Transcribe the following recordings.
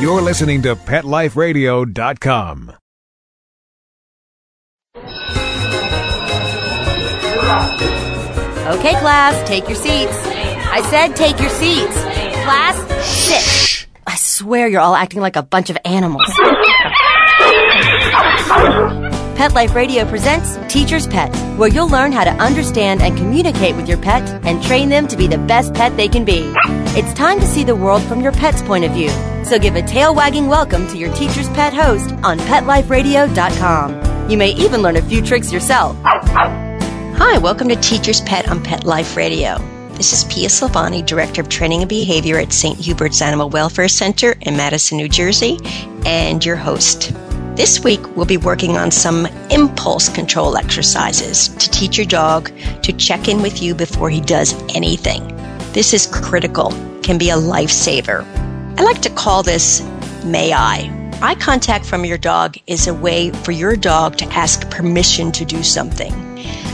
You're listening to PetLifeRadio.com. Okay, class, take your seats. I said take your seats. Class, sit. I swear you're all acting like a bunch of animals. Pet Life Radio presents Teacher's Pet, where you'll learn how to understand and communicate with your pet and train them to be the best pet they can be. It's time to see the world from your pet's point of view. So give a tail wagging welcome to your Teacher's Pet host on PetLifeRadio.com. You may even learn a few tricks yourself. Hi, welcome to Teacher's Pet on Pet Life Radio. This is Pia Silvani, Director of Training and Behavior at St. Hubert's Animal Welfare Center in Madison, New Jersey, and your host. This week, we'll be working on some impulse control exercises to teach your dog to check in with you before he does anything. This is critical, can be a lifesaver. I like to call this May I. Eye contact from your dog is a way for your dog to ask permission to do something.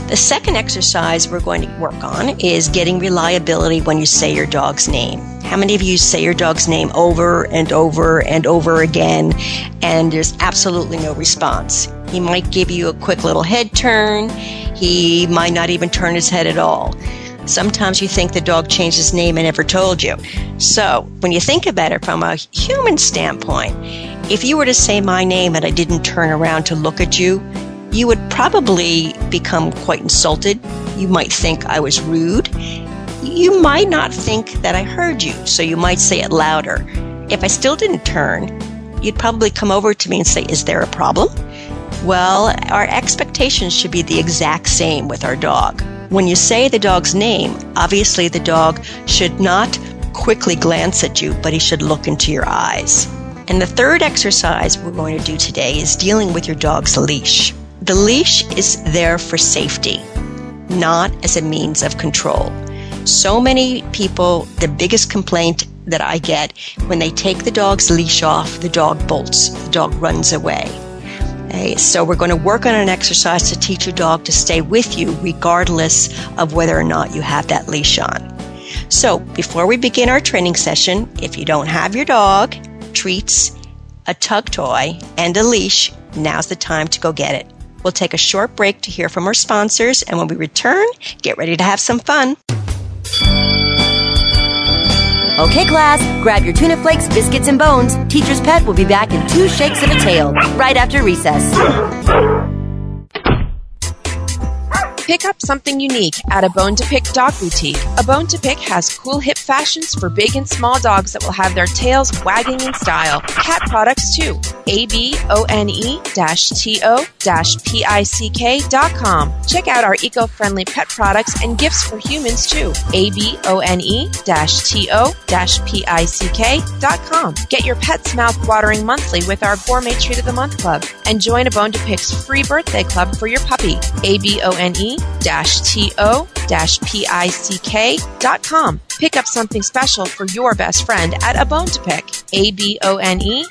The second exercise we're going to work on is getting reliability when you say your dog's name. How many of you say your dog's name over and over and over again and there's absolutely no response? He might give you a quick little head turn. He might not even turn his head at all. Sometimes you think the dog changed his name and never told you. So, when you think about it from a human standpoint, if you were to say my name and I didn't turn around to look at you, you would probably become quite insulted. You might think I was rude. You might not think that I heard you, so you might say it louder. If I still didn't turn, you'd probably come over to me and say, Is there a problem? Well, our expectations should be the exact same with our dog. When you say the dog's name, obviously the dog should not quickly glance at you, but he should look into your eyes. And the third exercise we're going to do today is dealing with your dog's leash. The leash is there for safety, not as a means of control. So many people, the biggest complaint that I get when they take the dog's leash off, the dog bolts, the dog runs away. Okay, so we're going to work on an exercise to teach your dog to stay with you regardless of whether or not you have that leash on. So before we begin our training session, if you don't have your dog, treats, a tug toy, and a leash, now's the time to go get it. We'll take a short break to hear from our sponsors, and when we return, get ready to have some fun. Okay, class, grab your tuna flakes, biscuits, and bones. Teacher's Pet will be back in two shakes of a tail right after recess. Pick up something unique at a Bone to Pick dog boutique. A Bone to Pick has cool hip fashions for big and small dogs that will have their tails wagging in style. Cat products too. A B O N E T O P I C K dot com. Check out our eco friendly pet products and gifts for humans too. A B O N E T O P I C K dot com. Get your pet's mouth watering monthly with our Gourmet Treat of the Month Club and join a Bone to Pick's free birthday club for your puppy. A B O N E T-O-P-I-C-K dot com. Pick up something special for your best friend at a bone to pick. A-B-O-N-E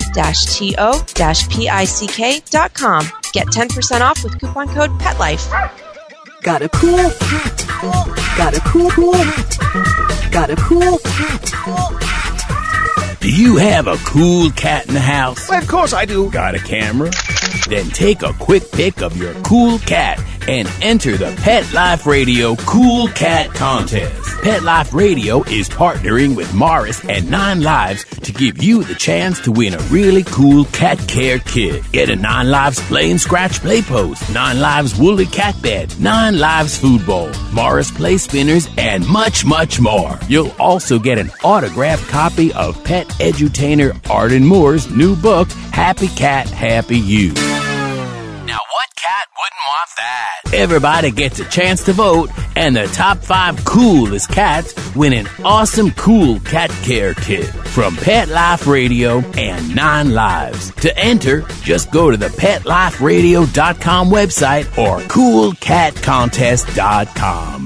T-O-P-I-C-K dot com. Get 10% off with coupon code PETLIFE. Got a cool cat. Got a cool, cool cat. Got a cool cat. Do you have a cool cat in the house? Well, of course I do. Got a camera? Then take a quick pic of your cool cat and enter the Pet Life Radio Cool Cat Contest. Pet Life Radio is partnering with Morris and Nine Lives to give you the chance to win a really cool cat care kit. Get a Nine Lives Play and Scratch Play Post, Nine Lives Woolly Cat Bed, Nine Lives Food Bowl, Morris Play Spinners, and much, much more. You'll also get an autographed copy of Pet Edutainer Arden Moore's new book, Happy Cat, Happy You. Everybody gets a chance to vote, and the top five coolest cats win an awesome cool cat care kit from Pet Life Radio and Nine Lives. To enter, just go to the PetLifeRadio.com website or CoolCatContest.com.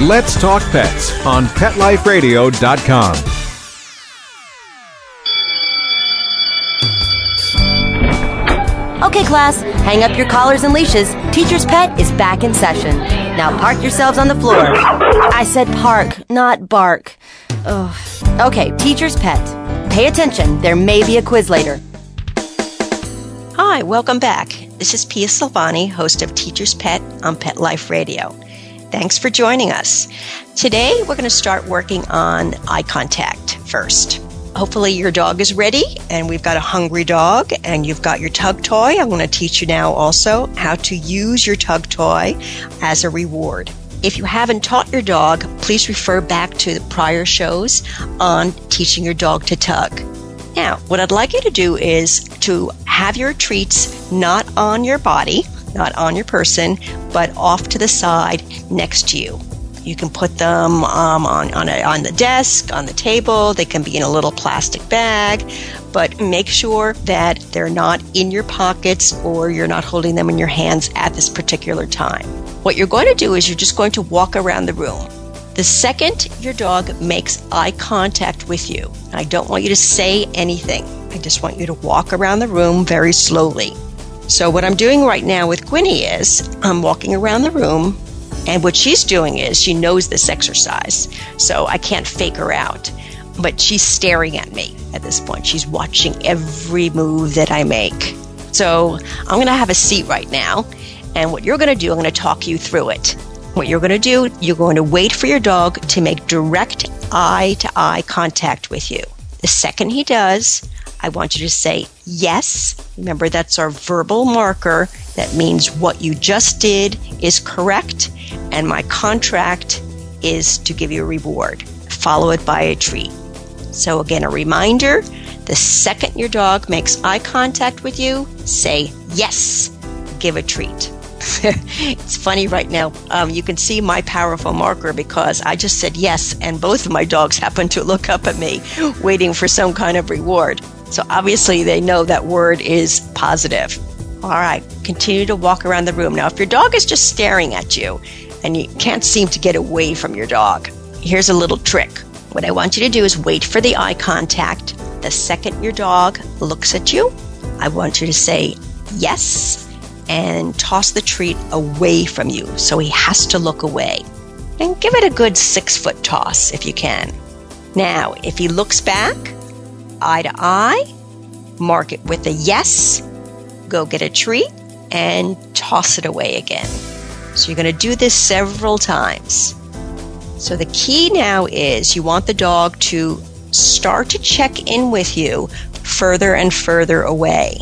Let's Talk Pets on PetLifeRadio.com. Okay, class, hang up your collars and leashes. Teacher's Pet is back in session. Now park yourselves on the floor. I said park, not bark. Ugh. Okay, Teacher's Pet. Pay attention, there may be a quiz later. Hi, welcome back. This is Pia Silvani, host of Teacher's Pet on Pet Life Radio. Thanks for joining us. Today, we're going to start working on eye contact first. Hopefully, your dog is ready, and we've got a hungry dog, and you've got your tug toy. I'm going to teach you now also how to use your tug toy as a reward. If you haven't taught your dog, please refer back to the prior shows on teaching your dog to tug. Now, what I'd like you to do is to have your treats not on your body, not on your person, but off to the side next to you. You can put them um, on on, a, on the desk, on the table. They can be in a little plastic bag, but make sure that they're not in your pockets or you're not holding them in your hands at this particular time. What you're going to do is you're just going to walk around the room. The second your dog makes eye contact with you, I don't want you to say anything. I just want you to walk around the room very slowly. So, what I'm doing right now with Gwynnie is I'm walking around the room and what she's doing is she knows this exercise, so I can't fake her out. But she's staring at me at this point. She's watching every move that I make. So I'm going to have a seat right now. And what you're going to do, I'm going to talk you through it. What you're going to do, you're going to wait for your dog to make direct eye to eye contact with you. The second he does, I want you to say yes. Remember, that's our verbal marker. That means what you just did is correct, and my contract is to give you a reward. Follow it by a treat. So, again, a reminder the second your dog makes eye contact with you, say yes, give a treat. it's funny right now. Um, you can see my powerful marker because I just said yes, and both of my dogs happen to look up at me, waiting for some kind of reward. So obviously, they know that word is positive. All right, continue to walk around the room. Now, if your dog is just staring at you and you can't seem to get away from your dog, here's a little trick. What I want you to do is wait for the eye contact. The second your dog looks at you, I want you to say yes and toss the treat away from you so he has to look away. And give it a good six foot toss if you can. Now, if he looks back, eye to eye, mark it with a yes, go get a treat, and toss it away again. So you're going to do this several times. So the key now is you want the dog to start to check in with you further and further away.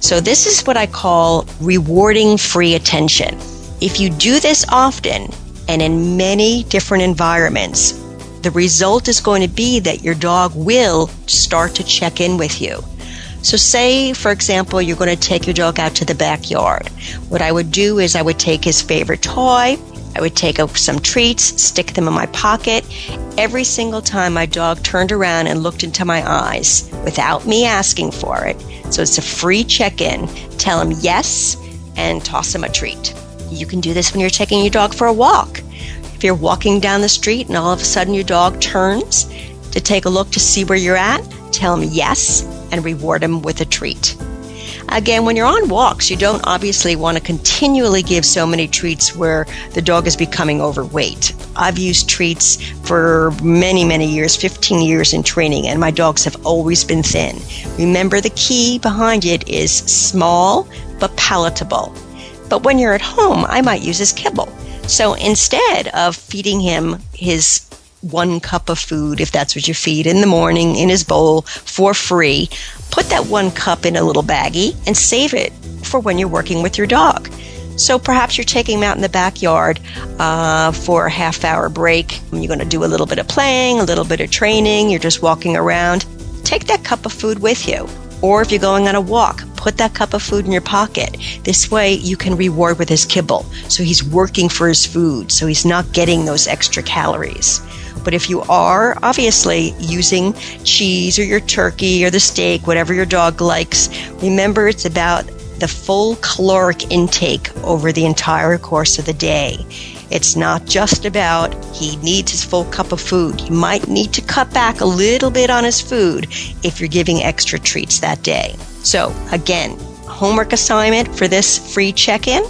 So this is what I call rewarding free attention. If you do this often and in many different environments, the result is going to be that your dog will start to check in with you. So, say, for example, you're going to take your dog out to the backyard. What I would do is I would take his favorite toy, I would take some treats, stick them in my pocket. Every single time my dog turned around and looked into my eyes without me asking for it. So, it's a free check in. Tell him yes and toss him a treat. You can do this when you're taking your dog for a walk. If you're walking down the street and all of a sudden your dog turns to take a look to see where you're at, tell him yes and reward him with a treat. Again, when you're on walks, you don't obviously want to continually give so many treats where the dog is becoming overweight. I've used treats for many, many years, 15 years in training, and my dogs have always been thin. Remember, the key behind it is small but palatable. But when you're at home, I might use his kibble. So instead of feeding him his one cup of food, if that's what you feed in the morning in his bowl for free, put that one cup in a little baggie and save it for when you're working with your dog. So perhaps you're taking him out in the backyard uh, for a half hour break. You're going to do a little bit of playing, a little bit of training. You're just walking around. Take that cup of food with you. Or if you're going on a walk, put that cup of food in your pocket. This way you can reward with his kibble. So he's working for his food, so he's not getting those extra calories. But if you are obviously using cheese or your turkey or the steak, whatever your dog likes, remember it's about the full caloric intake over the entire course of the day. It's not just about he needs his full cup of food. You might need to cut back a little bit on his food if you're giving extra treats that day. So, again, homework assignment for this free check in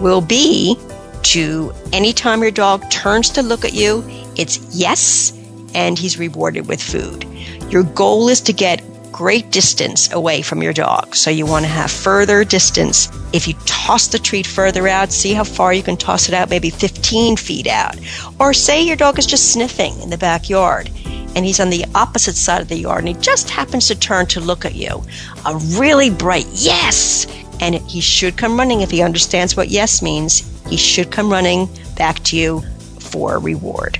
will be to anytime your dog turns to look at you, it's yes, and he's rewarded with food. Your goal is to get great distance away from your dog. So you want to have further distance. If you toss the treat further out, see how far you can toss it out, maybe 15 feet out. Or say your dog is just sniffing in the backyard and he's on the opposite side of the yard and he just happens to turn to look at you. A really bright yes! And he should come running if he understands what yes means. He should come running back to you for a reward.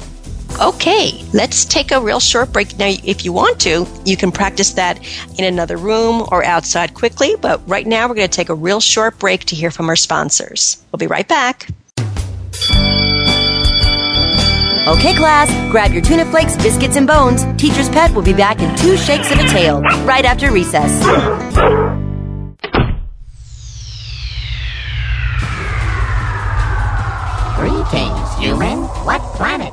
Okay, let's take a real short break. Now, if you want to, you can practice that in another room or outside quickly, but right now we're going to take a real short break to hear from our sponsors. We'll be right back. Okay, class, grab your tuna flakes, biscuits, and bones. Teacher's Pet will be back in two shakes of a tail right after recess. Greetings, human. What planet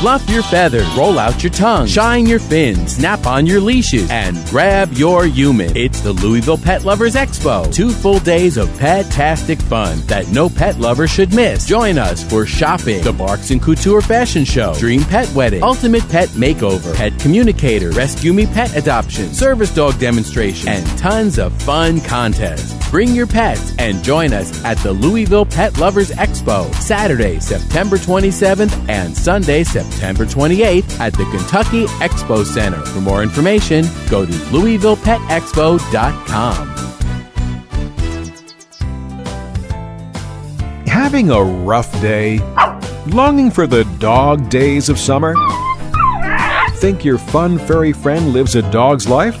Fluff your feathers, roll out your tongue, shine your fins, snap on your leashes, and grab your human. It's the Louisville Pet Lovers Expo. Two full days of pet-tastic fun that no pet lover should miss. Join us for shopping, the Barks and Couture Fashion Show, Dream Pet Wedding, Ultimate Pet Makeover, Pet Communicator, Rescue Me Pet Adoption, Service Dog Demonstration, and tons of fun contests. Bring your pets and join us at the Louisville Pet Lovers Expo, Saturday, September 27th and Sunday, September 28th at the Kentucky Expo Center. For more information, go to louisvillepetexpo.com. Having a rough day? Longing for the dog days of summer? Think your fun furry friend lives a dog's life?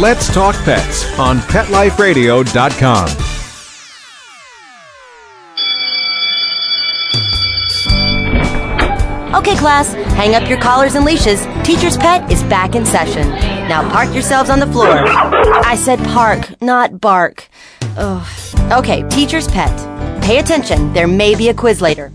Let's Talk Pets on PetLifeRadio.com. Okay, class, hang up your collars and leashes. Teacher's Pet is back in session. Now park yourselves on the floor. I said park, not bark. Ugh. Okay, Teacher's Pet. Pay attention, there may be a quiz later.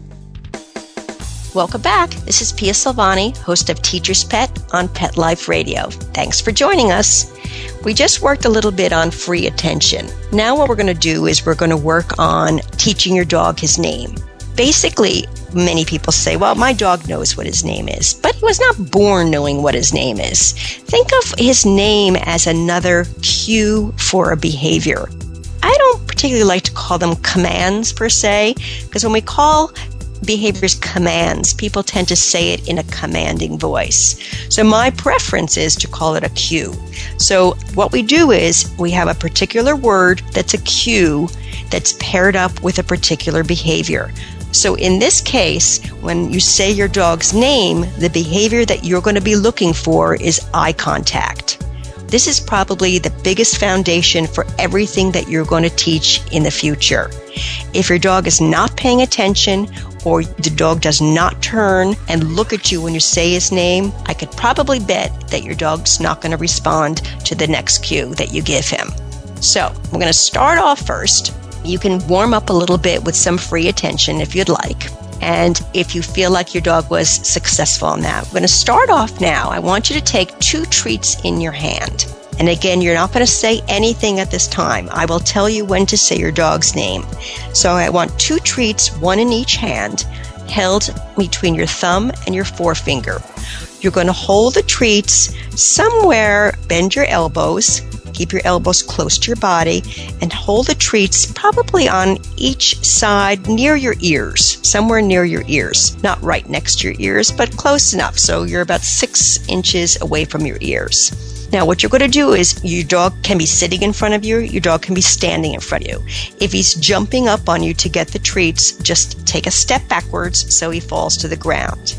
Welcome back. This is Pia Silvani, host of Teacher's Pet on Pet Life Radio. Thanks for joining us. We just worked a little bit on free attention. Now, what we're going to do is we're going to work on teaching your dog his name. Basically, many people say, well, my dog knows what his name is, but he was not born knowing what his name is. Think of his name as another cue for a behavior. I don't particularly like to call them commands per se, because when we call behaviors commands, people tend to say it in a commanding voice. So my preference is to call it a cue. So what we do is we have a particular word that's a cue that's paired up with a particular behavior. So in this case, when you say your dog's name, the behavior that you're going to be looking for is eye contact. This is probably the biggest foundation for everything that you're going to teach in the future. If your dog is not paying attention or the dog does not turn and look at you when you say his name, I could probably bet that your dog's not going to respond to the next cue that you give him. So we're going to start off first. You can warm up a little bit with some free attention if you'd like. And if you feel like your dog was successful in that, we're going to start off now. I want you to take two treats in your hand. And again, you're not going to say anything at this time. I will tell you when to say your dog's name. So I want two treats, one in each hand, held between your thumb and your forefinger. You're going to hold the treats somewhere, bend your elbows, keep your elbows close to your body, and hold the treats probably on each side near your ears, somewhere near your ears. Not right next to your ears, but close enough so you're about six inches away from your ears. Now, what you're going to do is your dog can be sitting in front of you, your dog can be standing in front of you. If he's jumping up on you to get the treats, just take a step backwards so he falls to the ground.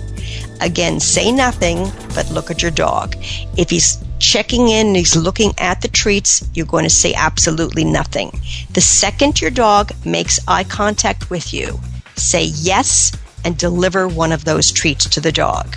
Again, say nothing, but look at your dog. If he's checking in and he's looking at the treats, you're going to say absolutely nothing. The second your dog makes eye contact with you, say yes and deliver one of those treats to the dog.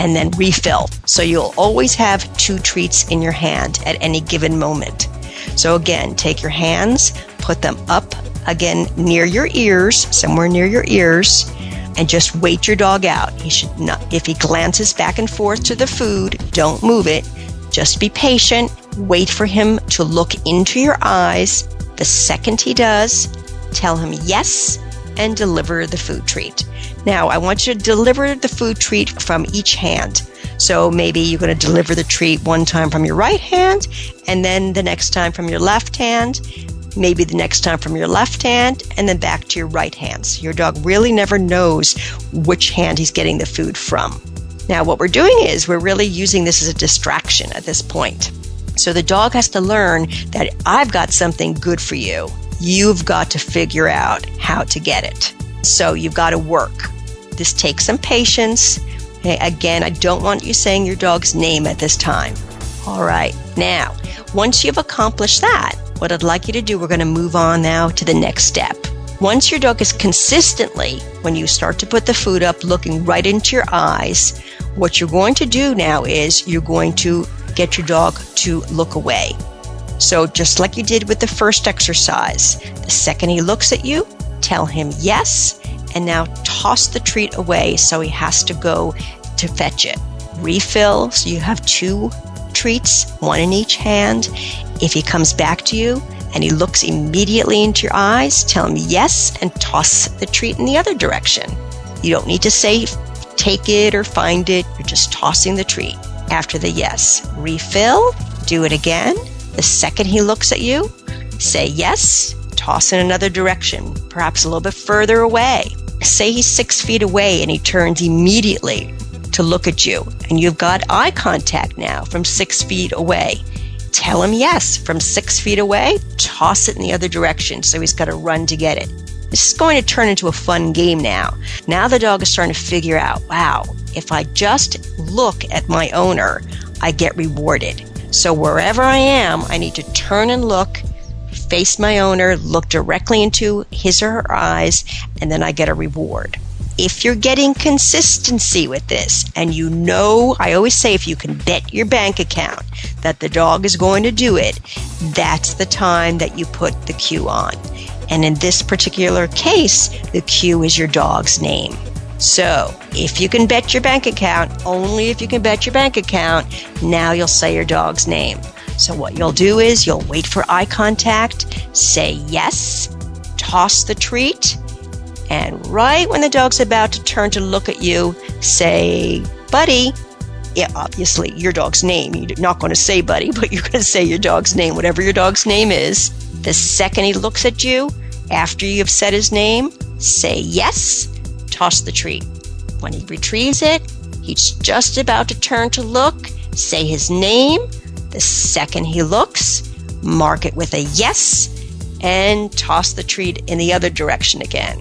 And then refill. So you'll always have two treats in your hand at any given moment. So again, take your hands, put them up again near your ears, somewhere near your ears, and just wait your dog out. He should not, if he glances back and forth to the food, don't move it. Just be patient. Wait for him to look into your eyes. The second he does, tell him yes and deliver the food treat. Now, I want you to deliver the food treat from each hand. So maybe you're going to deliver the treat one time from your right hand and then the next time from your left hand maybe the next time from your left hand and then back to your right hand. So your dog really never knows which hand he's getting the food from. Now, what we're doing is we're really using this as a distraction at this point. So the dog has to learn that I've got something good for you. You've got to figure out how to get it. So you've got to work. This takes some patience. Okay, again, I don't want you saying your dog's name at this time. All right. Now, once you've accomplished that, what I'd like you to do, we're going to move on now to the next step. Once your dog is consistently, when you start to put the food up, looking right into your eyes, what you're going to do now is you're going to get your dog to look away. So, just like you did with the first exercise, the second he looks at you, tell him yes, and now toss the treat away so he has to go to fetch it. Refill so you have two treats, one in each hand. If he comes back to you and he looks immediately into your eyes, tell him yes and toss the treat in the other direction. You don't need to say take it or find it, you're just tossing the treat. After the yes, refill, do it again. The second he looks at you, say yes, toss in another direction, perhaps a little bit further away. Say he's six feet away and he turns immediately to look at you, and you've got eye contact now from six feet away. Tell him yes from six feet away, toss it in the other direction so he's got to run to get it. This is going to turn into a fun game now. Now the dog is starting to figure out wow, if I just look at my owner, I get rewarded. So wherever I am, I need to turn and look, face my owner, look directly into his or her eyes, and then I get a reward if you're getting consistency with this and you know, I always say if you can bet your bank account that the dog is going to do it, that's the time that you put the cue on. And in this particular case, the cue is your dog's name. So, if you can bet your bank account, only if you can bet your bank account, now you'll say your dog's name. So, what you'll do is you'll wait for eye contact, say yes, toss the treat, and right when the dog's about to turn to look at you, say, Buddy. Yeah, obviously, your dog's name. You're not going to say Buddy, but you're going to say your dog's name, whatever your dog's name is. The second he looks at you, after you've said his name, say yes, toss the treat. When he retrieves it, he's just about to turn to look, say his name. The second he looks, mark it with a yes, and toss the treat in the other direction again.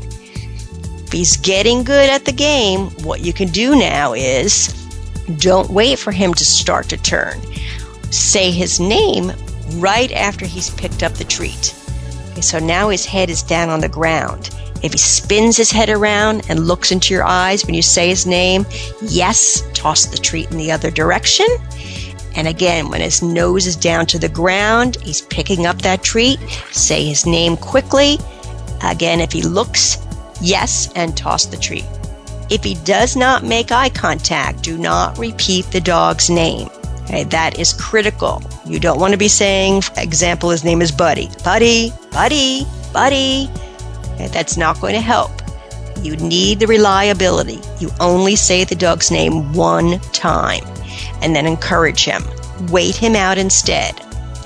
If he's getting good at the game, what you can do now is don't wait for him to start to turn. Say his name right after he's picked up the treat. Okay, so now his head is down on the ground. If he spins his head around and looks into your eyes when you say his name, yes, toss the treat in the other direction. And again, when his nose is down to the ground, he's picking up that treat, say his name quickly. Again, if he looks, yes, and toss the treat. If he does not make eye contact, do not repeat the dog's name. Okay, that is critical. You don't want to be saying, for example, his name is Buddy. Buddy, Buddy, Buddy. Okay, that's not going to help. You need the reliability. You only say the dog's name one time and then encourage him. Wait him out instead.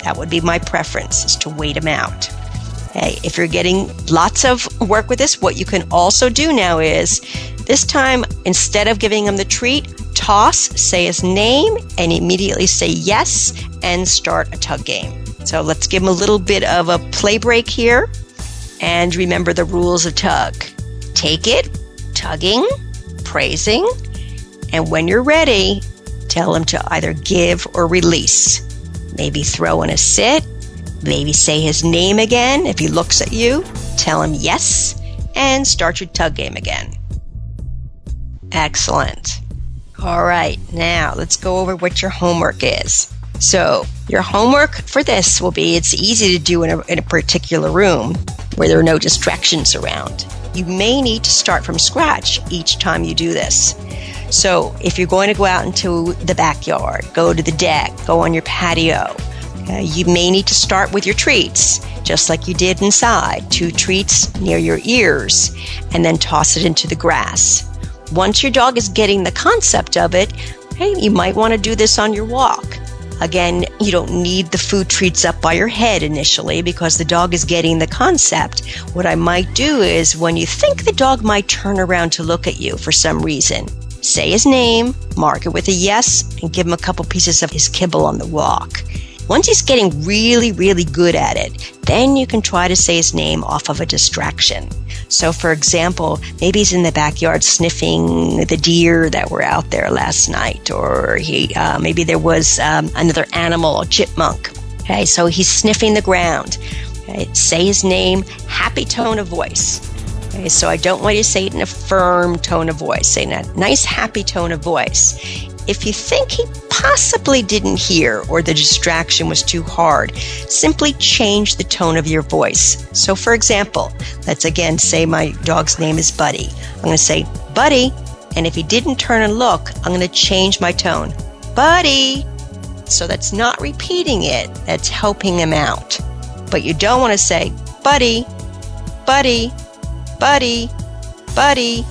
That would be my preference, is to wait him out. Okay, if you're getting lots of work with this, what you can also do now is this time, instead of giving him the treat, toss, say his name, and immediately say yes and start a tug game. So let's give him a little bit of a play break here. And remember the rules of tug take it, tugging, praising, and when you're ready, tell him to either give or release. Maybe throw in a sit, maybe say his name again. If he looks at you, tell him yes, and start your tug game again. Excellent. All right, now let's go over what your homework is. So, your homework for this will be it's easy to do in a, in a particular room where there are no distractions around. You may need to start from scratch each time you do this. So, if you're going to go out into the backyard, go to the deck, go on your patio, uh, you may need to start with your treats, just like you did inside two treats near your ears, and then toss it into the grass. Once your dog is getting the concept of it, hey, you might want to do this on your walk. Again, you don't need the food treats up by your head initially because the dog is getting the concept. What I might do is when you think the dog might turn around to look at you for some reason, say his name, mark it with a yes, and give him a couple pieces of his kibble on the walk. Once he's getting really, really good at it, then you can try to say his name off of a distraction. So, for example, maybe he's in the backyard sniffing the deer that were out there last night, or he uh, maybe there was um, another animal, a chipmunk. Okay, so he's sniffing the ground. Okay, say his name, happy tone of voice. Okay, so I don't want you to say it in a firm tone of voice. Say in a nice, happy tone of voice. If you think he possibly didn't hear or the distraction was too hard, simply change the tone of your voice. So, for example, let's again say my dog's name is Buddy. I'm going to say, Buddy, and if he didn't turn and look, I'm going to change my tone. Buddy! So that's not repeating it, that's helping him out. But you don't want to say, Buddy, Buddy, Buddy, Buddy.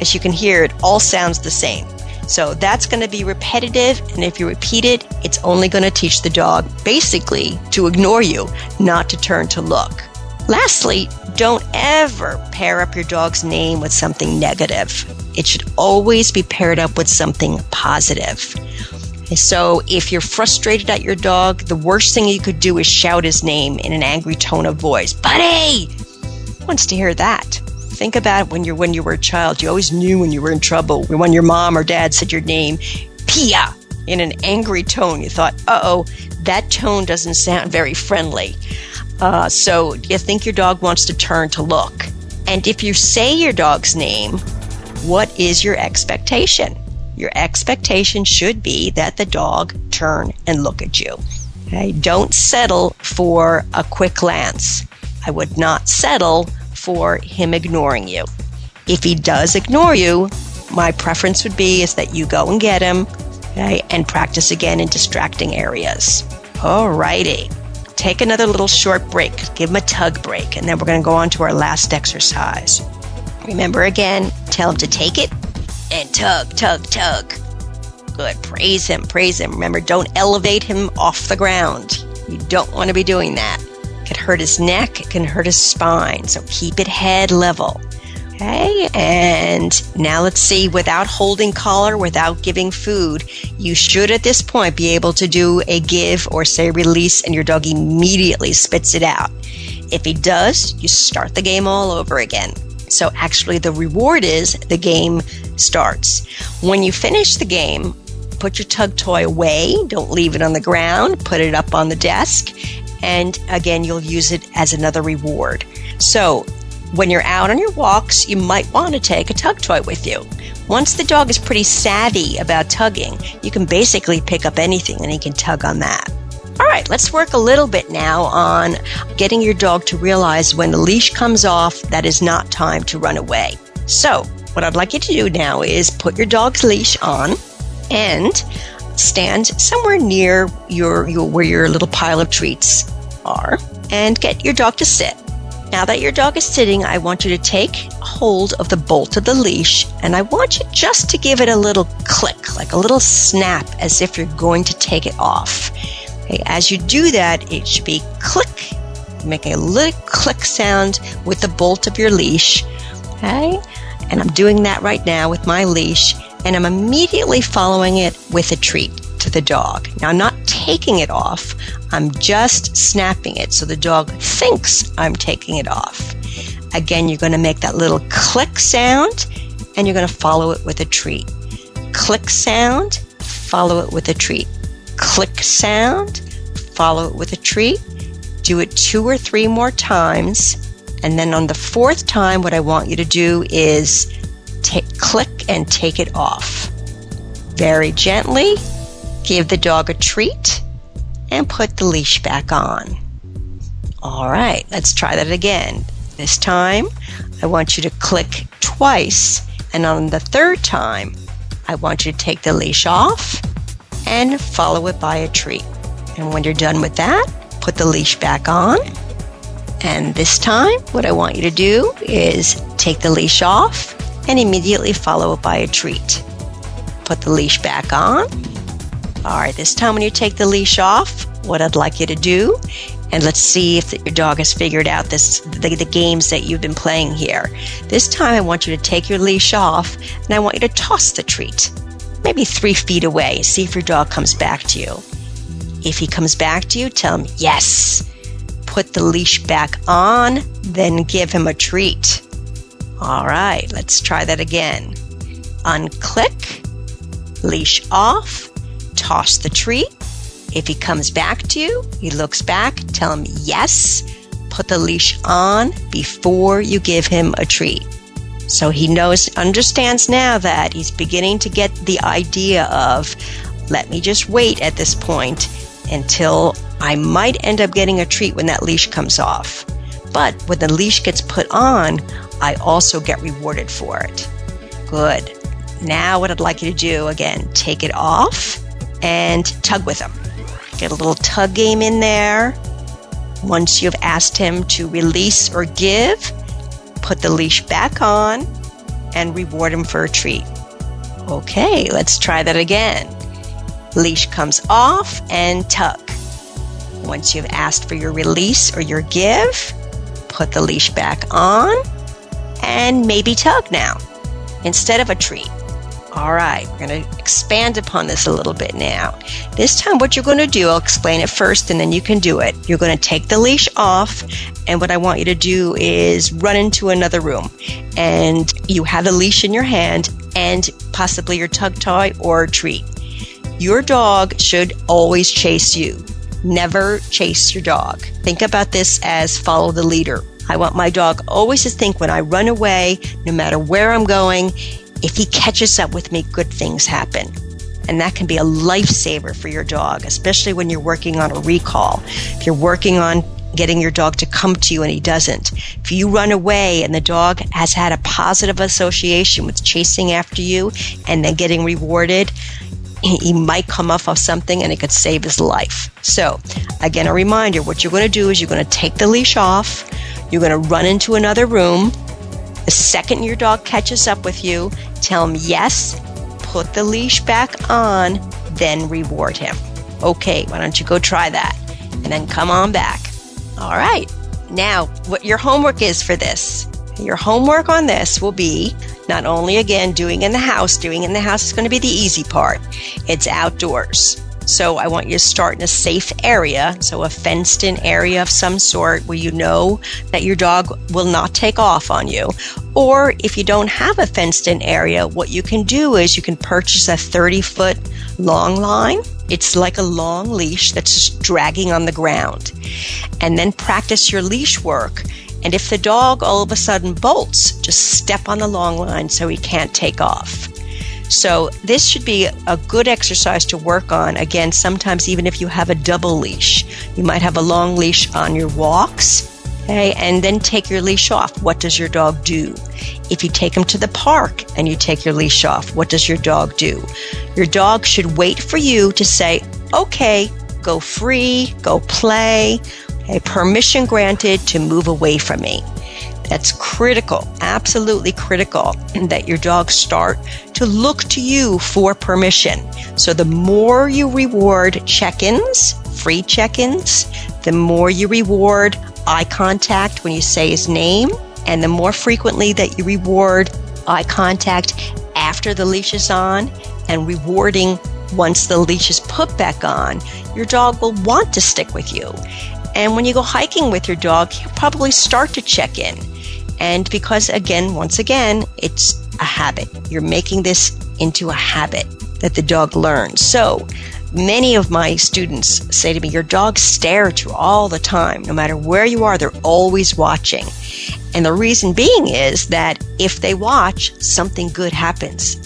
As you can hear, it all sounds the same. So that's going to be repetitive. And if you repeat it, it's only going to teach the dog basically to ignore you, not to turn to look. Lastly, don't ever pair up your dog's name with something negative. It should always be paired up with something positive. So if you're frustrated at your dog, the worst thing you could do is shout his name in an angry tone of voice. Buddy! Who wants to hear that? Think about when you're when you were a child. You always knew when you were in trouble. When your mom or dad said your name, Pia, in an angry tone. You thought, uh oh, that tone doesn't sound very friendly. Uh, so you think your dog wants to turn to look. And if you say your dog's name, what is your expectation? Your expectation should be that the dog turn and look at you. Okay? Don't settle for a quick glance. I would not settle for him ignoring you. If he does ignore you, my preference would be is that you go and get him okay, and practice again in distracting areas. Alrighty. Take another little short break. Give him a tug break, and then we're going to go on to our last exercise. Remember again, tell him to take it and tug, tug, tug. Good. Praise him, praise him. Remember, don't elevate him off the ground. You don't want to be doing that. Hurt his neck, it can hurt his spine. So keep it head level. Okay, and now let's see without holding collar, without giving food, you should at this point be able to do a give or say release, and your dog immediately spits it out. If he does, you start the game all over again. So actually, the reward is the game starts. When you finish the game, put your tug toy away. Don't leave it on the ground. Put it up on the desk. And again, you'll use it as another reward. So when you're out on your walks, you might want to take a tug toy with you. Once the dog is pretty savvy about tugging, you can basically pick up anything and he can tug on that. All right, let's work a little bit now on getting your dog to realize when the leash comes off that is not time to run away. So, what I'd like you to do now is put your dog's leash on and stand somewhere near your, your where your little pile of treats are and get your dog to sit. Now that your dog is sitting, I want you to take hold of the bolt of the leash and I want you just to give it a little click, like a little snap, as if you're going to take it off. Okay, as you do that, it should be click, making a little click sound with the bolt of your leash. Okay, and I'm doing that right now with my leash, and I'm immediately following it with a treat to the dog. Now, I'm not taking it off, I'm just snapping it so the dog thinks I'm taking it off. Again, you're going to make that little click sound and you're going to follow it with a treat. Click sound, follow it with a treat click sound, follow it with a treat. Do it two or three more times. And then on the fourth time, what I want you to do is click and take it off. Very gently, give the dog a treat and put the leash back on. All right, let's try that again. This time, I want you to click twice. And on the third time, I want you to take the leash off and follow it by a treat. And when you're done with that, put the leash back on. And this time, what I want you to do is take the leash off and immediately follow it by a treat. Put the leash back on. All right, this time when you take the leash off, what I'd like you to do, and let's see if your dog has figured out this the, the games that you've been playing here. This time I want you to take your leash off and I want you to toss the treat maybe three feet away. See if your dog comes back to you. If he comes back to you, tell him yes. Put the leash back on, then give him a treat. All right, let's try that again. Unclick, leash off, toss the treat. If he comes back to you, he looks back, tell him yes. Put the leash on before you give him a treat. So he knows, understands now that he's beginning to get the idea of, let me just wait at this point until I might end up getting a treat when that leash comes off. But when the leash gets put on, I also get rewarded for it. Good. Now, what I'd like you to do again, take it off and tug with him. Get a little tug game in there. Once you've asked him to release or give, put the leash back on, and reward him for a treat. Okay, let's try that again. Leash comes off and tug. Once you've asked for your release or your give, put the leash back on and maybe tug now instead of a treat. All right, we're going to expand upon this a little bit now. This time, what you're going to do, I'll explain it first and then you can do it. You're going to take the leash off, and what I want you to do is run into another room. And you have the leash in your hand and possibly your tug toy or treat. Your dog should always chase you. Never chase your dog. Think about this as follow the leader. I want my dog always to think when I run away, no matter where I'm going, if he catches up with me, good things happen. And that can be a lifesaver for your dog, especially when you're working on a recall. If you're working on getting your dog to come to you and he doesn't. If you run away and the dog has had a positive association with chasing after you and then getting rewarded, he might come off of something and it could save his life. So, again, a reminder what you're going to do is you're going to take the leash off, you're going to run into another room. The second your dog catches up with you, Tell him yes, put the leash back on, then reward him. Okay, why don't you go try that? And then come on back. All right. Now, what your homework is for this. Your homework on this will be not only again doing in the house, doing in the house is going to be the easy part. It's outdoors. So I want you to start in a safe area, so a fenced in area of some sort where you know that your dog will not take off on you. Or if you don't have a fenced in area, what you can do is you can purchase a 30 foot long line. It's like a long leash that's just dragging on the ground. And then practice your leash work. And if the dog all of a sudden bolts, just step on the long line so he can't take off. So this should be a good exercise to work on. Again, sometimes even if you have a double leash, you might have a long leash on your walks. Okay, and then take your leash off. What does your dog do? If you take him to the park and you take your leash off, what does your dog do? Your dog should wait for you to say, okay, go free, go play, okay, permission granted to move away from me. That's critical, absolutely critical, that your dog start to look to you for permission. So the more you reward check ins, free check ins, the more you reward eye contact when you say his name, and the more frequently that you reward eye contact after the leash is on and rewarding once the leash is put back on, your dog will want to stick with you. And when you go hiking with your dog, he'll probably start to check in. And because, again, once again, it's a habit. You're making this into a habit that the dog learns. So many of my students say to me, Your dogs stare at you all the time. No matter where you are, they're always watching. And the reason being is that if they watch, something good happens.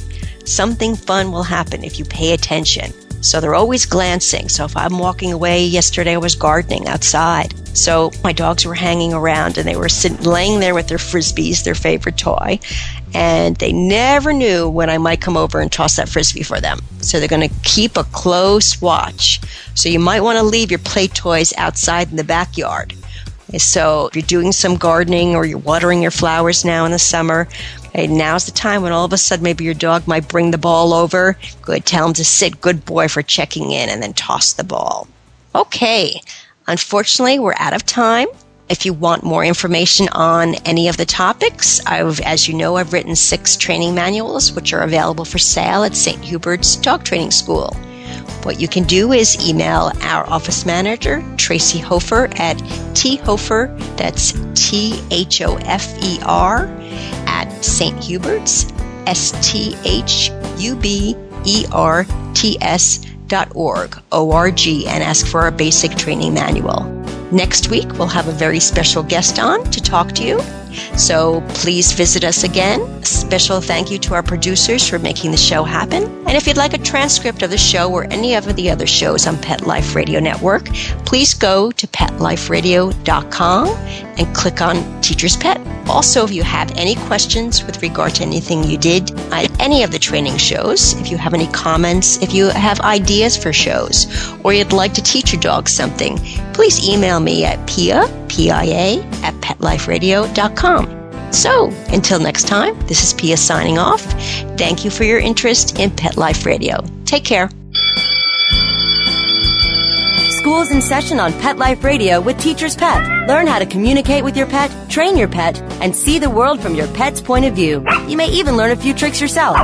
Something fun will happen if you pay attention. So they're always glancing. So if I'm walking away, yesterday I was gardening outside. So my dogs were hanging around and they were sitting, laying there with their frisbees, their favorite toy. And they never knew when I might come over and toss that frisbee for them. So they're going to keep a close watch. So you might want to leave your play toys outside in the backyard. So if you're doing some gardening or you're watering your flowers now in the summer, okay, now's the time when all of a sudden maybe your dog might bring the ball over. Good, tell him to sit. Good boy for checking in and then toss the ball. Okay, unfortunately, we're out of time. If you want more information on any of the topics, I've, as you know, I've written six training manuals, which are available for sale at St. Hubert's Dog Training School. What you can do is email our office manager, Tracy Hofer, at thofer, that's T H O F E R, at St. Hubert's, S T H U B E R T S dot org, O-R-G, and ask for a basic training manual. Next week, we'll have a very special guest on to talk to you. So please visit us again. A special thank you to our producers for making the show happen. And if you'd like a transcript of the show or any of the other shows on Pet Life Radio Network, please go to petliferadio.com and click on Teacher's Pet. Also, if you have any questions with regard to anything you did at any of the training shows, if you have any comments, if you have ideas for shows, or you'd like to teach your dog something, please email me at pia, P-I-A, at petliferadio.com. So, until next time, this is Pia signing off. Thank you for your interest in Pet Life Radio. Take care. School's in session on Pet Life Radio with Teacher's Pet. Learn how to communicate with your pet, train your pet, and see the world from your pet's point of view. You may even learn a few tricks yourself.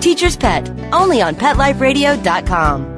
Teacher's Pet, only on PetLifeRadio.com.